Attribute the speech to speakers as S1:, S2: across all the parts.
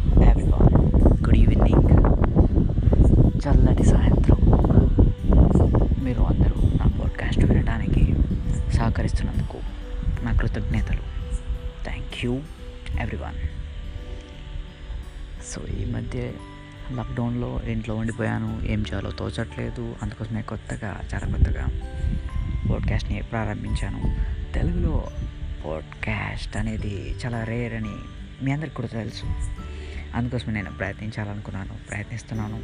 S1: Have fun good evening చల్లటి సాయంత్రం. మీరు అందరూ నా పాడ్కాస్ట్ వినడానికి సహకరిస్తున్నందుకు నా కృతజ్ఞతలు. థ్యాంక్ యూ ఎవ్రీవన్ సో ఈ మధ్య లాక్డౌన్లో ఇంట్లో ఉండిపోయాను. ఏం చేయాలో తోచట్లేదు. అందుకోసమే కొత్తగా చాలా కొత్తగా పాడ్కాస్ట్ని ప్రారంభించాను. తెలుగులో పాడ్కాస్ట్ అనేది చాలా రేర్ అని మీ అందరికి కూడా తెలుసు. అందుకోసమే నేను ప్రయత్నించాలనుకున్నాను ప్రయత్నిస్తున్నాను.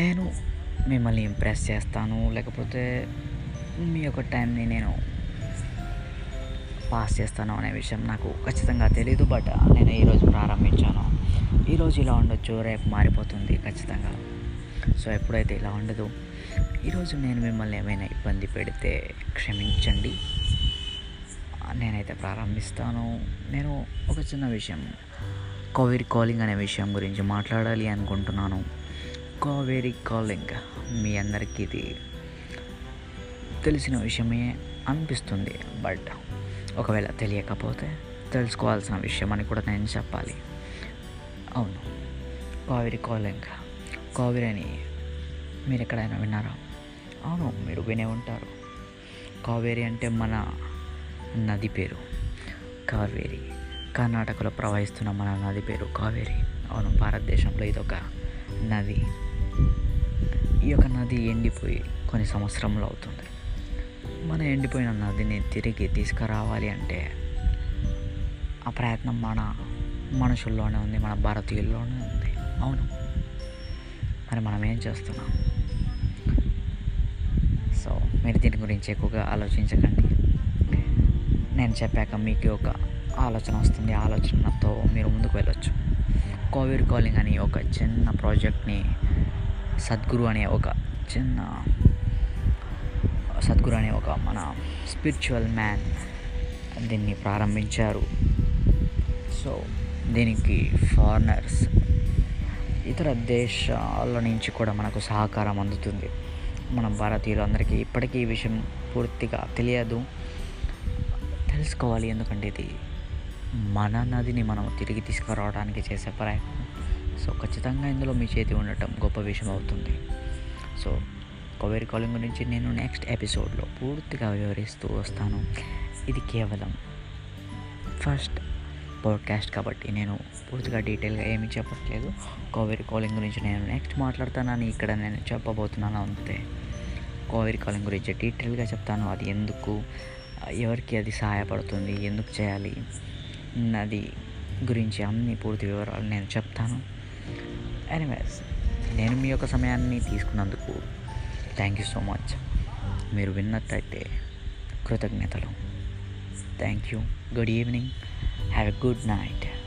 S1: నేను మిమ్మల్ని ఇంప్రెస్ చేస్తాను లేకపోతే మీ యొక్క టైంని నేను పాస్ చేస్తాను అనే విషయం నాకు ఖచ్చితంగా తెలియదు బట్ నేను ఈరోజు ప్రారంభించాను. ఈరోజు ఇలా ఉండొచ్చు రేపు మారిపోతుంది ఖచ్చితంగా. సో ఎప్పుడైతే ఇలా ఉండదు ఈరోజు నేను మిమ్మల్ని ఏమైనా ఇబ్బంది పెడితే క్షమించండి. నేనైతే ప్రారంభిస్తాను. నేను ఒక చిన్న విషయం. కోవిడ్ కాలింగ్ అనే విషయం గురించి మాట్లాడాలి అనుకుంటున్నాను. కావేరీ కాలింగ్ మీ అందరికీ ఇది తెలిసిన విషయమే అనిపిస్తుంది. బట్ ఒకవేళ తెలియకపోతే తెలుసుకోవాల్సిన విషయం అని కూడా నేను చెప్పాలి. అవును. కావేరి కాలింగ్ కావేరి అని మీరు ఎక్కడైనా విన్నారా? అవును మీరు వినే ఉంటారు. కావేరి అంటే మన నది పేరు కావేరి. కర్ణాటకలో ప్రవహిస్తున్న మన నది పేరు కావేరి. అవును భారతదేశంలో ఇదొక నది. ఈ యొక్క నది ఎండిపోయి కొన్ని సంవత్సరంలో అవుతుంది. మన ఎండిపోయిన నదిని తిరిగి తీసుకురావాలి అంటే ఆ ప్రయత్నం మన మనుషుల్లోనే ఉంది మన భారతీయుల్లోనే ఉంది. అవును. మరి మనం ఏం చేస్తున్నాం? సో మీరు దీని గురించి ఎక్కువగా ఆలోచించకండి. నేను చెప్పాక మీకు ఒక ఆలోచన వస్తుంది. ఆలోచనతో మీరు ముందుకు వెళ్ళొచ్చు. కోవిడ్ కాలింగ్ అని ఒక చిన్న ప్రాజెక్ట్ని సద్గురు అనే ఒక చిన్న సద్గురు అనే ఒక మన స్పిరిచువల్ మ్యాన్ దీన్ని ప్రారంభించారు. సో దీనికి ఫారినర్స్ ఇతర దేశాల నుంచి కూడా మనకు సహకారం అందుతుంది. మన భారతీయులందరికీ ఇప్పటికీ ఈ విషయం పూర్తిగా తెలియదు. తెలుసుకోవాలి. ఎందుకంటే ఇది మన నదిని మనం తిరిగి తీసుకురావడానికి చేసే ప్రయత్నం. సో ఖచ్చితంగా ఇందులో మీ చేతి ఉండటం గొప్ప విషయం అవుతుంది. సో కొవేరి కాలింగ్ గురించి నేను నెక్స్ట్ ఎపిసోడ్లో పూర్తిగా వివరిస్తూ వస్తాను. ఇది కేవలం ఫస్ట్ పాడ్కాస్ట్ కాబట్టి నేను పూర్తిగా డీటెయిల్గా ఏమీ చెప్పట్లేదు. కోవేరి కాలింగ్ గురించి నేను నెక్స్ట్ మాట్లాడతానని ఇక్కడ నేను చెప్పబోతున్నాను అంతే. కోవేరి కాలింగ్ గురించి డీటెయిల్గా చెప్తాను. అది ఎందుకు? ఎవరికి అది సహాయపడుతుంది ఎందుకు చేయాలి అది గురించి అన్ని పూర్తి వివరాలు నేను చెప్తాను. ఎనీవేస్ నేను మీ యొక్క సమయాన్ని తీసుకున్నందుకు థ్యాంక్ యూ సో మచ్ మీరు విన్నట్టయితే కృతజ్ఞతలు. Thank you good evening have a good night